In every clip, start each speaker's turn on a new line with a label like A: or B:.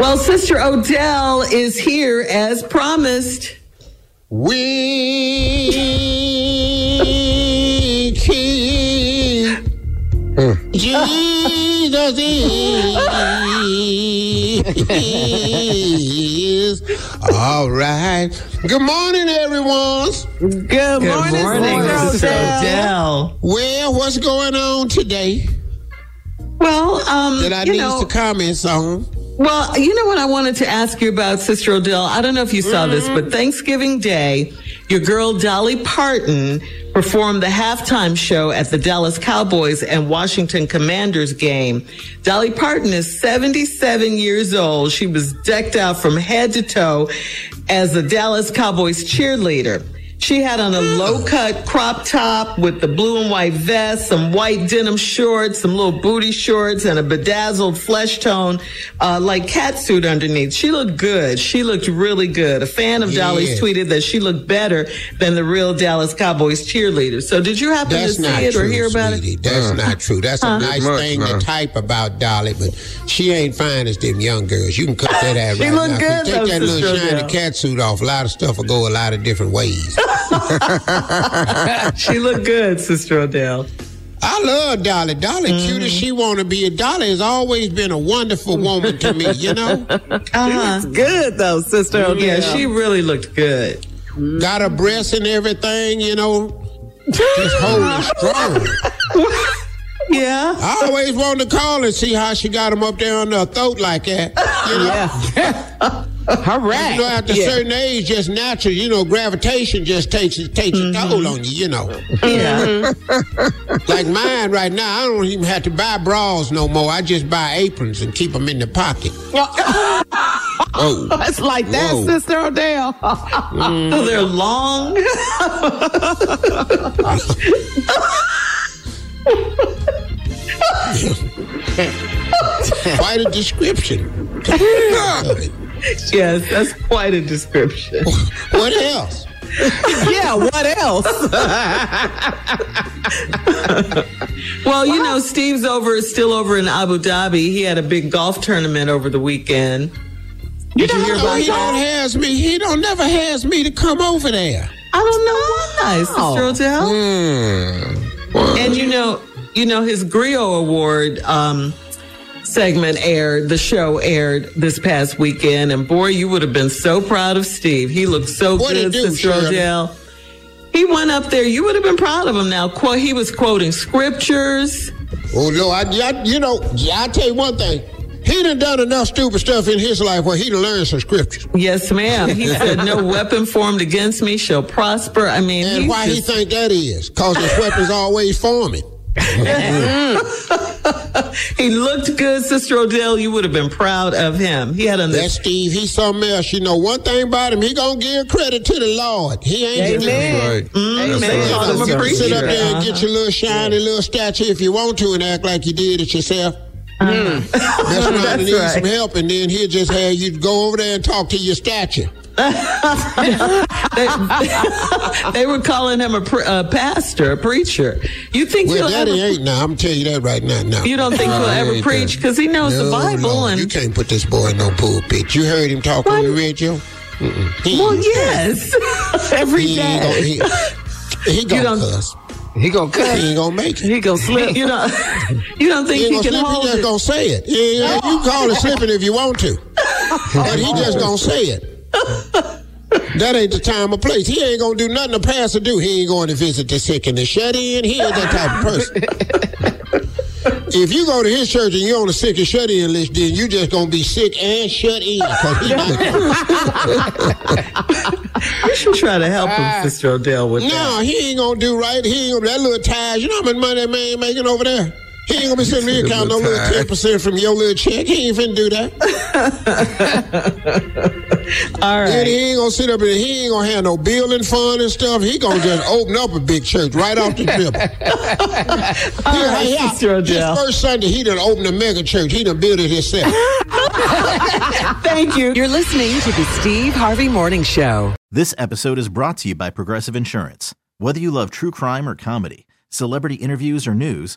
A: Well, Sister Odell is here as promised.
B: We keep Jesus is all right. Good morning, everyone.
A: Good,
C: Good
A: morning,
C: morning,
A: Sister
C: Sister
A: Odell.
C: Odell.
B: Well, what's going on today
A: Well, um,
B: that I
A: you
B: need
A: know,
B: to comment on?
A: well, you know what I wanted to ask you about, Sister Odell. I don't know if you saw this, but Thanksgiving Day, your girl Dolly Parton performed the halftime show at the Dallas Cowboys and Washington Commanders game. Dolly Parton is 77 years old. She was decked out from head to toe as a Dallas Cowboys cheerleader. She had on a low cut crop top with the blue and white vest, some white denim shorts, some little booty shorts, and a bedazzled flesh tone, uh, like cat suit underneath. She looked good. She looked really good. A fan of
B: Yeah.
A: Dolly's tweeted that she looked better than the real Dallas Cowboys cheerleader. So did you happen
B: That's
A: to see it
B: true,
A: or hear about
B: sweetie.
A: it?
B: That's not true. That's a nice
C: Much,
B: thing
C: no.
B: to type about Dolly, but she ain't fine as them young girls. You can cut that out
A: She
B: right
A: look
B: now.
A: good,
B: Take that little shiny
A: Odell.
B: cat suit off. A lot of stuff will go a lot of different ways.
A: She looked good, Sister Odell.
B: I love Dolly. Dolly
A: Mm-hmm.
B: cute as she want to be. Dolly has always been a wonderful woman to me, you know?
A: Uh-huh.
C: Good though, Sister Odell.
A: Yeah, she really looked good.
B: Got her breasts and everything, you know? Just holding strong.
A: Yeah.
B: I always wanted to call and see how she got them up there on her throat like that. You know?
C: All right.
B: You know, after a certain age, just natural, you know, gravitation just takes takes a mm-hmm. toll on you, you know.
A: Yeah.
B: Like mine right now, I don't even have to buy bras no more. I just buy aprons and keep them in the pocket. Whoa.
C: It's like that,
B: Whoa.
C: Sister Odell.
A: Oh, they're long.
B: Quite a description.
A: Yes, that's quite a description.
B: What else?
C: yeah, what else?
A: Well, you know, Steve's over is still over in Abu Dhabi. He had a big golf tournament over the weekend. Did you hear
B: No,
A: about
B: he don't has me. He don't never has me to come over there.
A: I don't know why, Sister Odell.
B: Hmm.
A: And you know, you know, his Griot Award um, segment aired. The show aired this past weekend, and boy, you would have been so proud of Steve. He looked so
B: What'd
A: good,
B: do,
A: Sister
B: Shirley?
A: Odell. He went up there. You would have been proud of him. Now, Qu- he was quoting scriptures.
B: Oh no, I, I- you know, I tell you one thing. He done done enough stupid stuff in his life where he done learned some scriptures.
A: Yes, ma'am. He said, "No weapon formed against me shall prosper." I mean,
B: And why he think that is? Cause his weapon's always forming.
A: he looked good, Sister Odell. You would have been proud of him. He had a
B: That
A: this.
B: Steve, he's something else. You know, one thing about him, he gonna give credit to the Lord. He ain't just-
C: Amen.
A: Amen.
C: That's
A: Call him a
B: You sit up there and get your little shiny little statue if you want to and act like you did it yourself. Mess around and
A: That's
B: need
A: right.
B: some help, and then he'll just have you go over there and talk to your statue.
A: They were calling him a, pre- a pastor, a preacher. You think
B: Well,
A: he'll
B: Daddy
A: ever?
B: ain't now. I'm telling you that right now. No.
A: You don't think he'll ever preach because he knows
B: no,
A: the Bible
B: Lord,
A: and
B: you can't put this boy in no pulpit. You heard him talk on the radio. He,
A: well, yes, every
B: he ain't gonna,
A: day.
B: he, he gonna
A: don't-
B: cuss.
D: He gonna cut.
B: He ain't gonna make it.
A: He gonna slip. You know, you don't think
B: He
A: he, can
B: gonna slip.
A: hold
B: He just
A: it?
B: gonna say it. He ain't- you call it slipping if you want to, but he just gonna say it. That ain't the time or place. He ain't gonna do nothing the pastor do. He ain't going to visit the sick and the shut in. He ain't that type of person. If you go to his church and you're on the sick and shut in list, then you just gonna be sick and shut in. 'cause he not-
A: You should try to help him, ah. Sister Odell, with that.
B: no, he ain't gonna do right. He ain't gonna that little tithe. You know how much money that man making over there? He ain't gonna be sitting there counting no
D: Little
B: little ten percent from your little check. He ain't finna do that.
A: All
B: And he ain't gonna sit up and he ain't gonna have no building fund and stuff. He gonna just open up a big church right off the dribble.
A: All right,
B: He- he-
A: Sister
B: his
A: Odell.
B: first Sunday, he done opened a mega church. He done built it himself.
A: Thank you.
E: You're listening to the Steve Harvey Morning Show.
F: This episode is brought to you by Progressive Insurance. Whether you love true crime or comedy, celebrity interviews or news,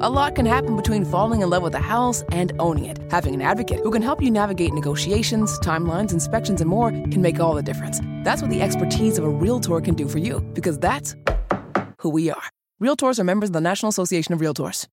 G: A lot can happen between falling in love with a house and owning it. Having an advocate who can help you navigate negotiations, timelines, inspections, and more can make all the difference. That's what the expertise of a Realtor can do for you, because that's who we are. Realtors are members of the National Association of Realtors.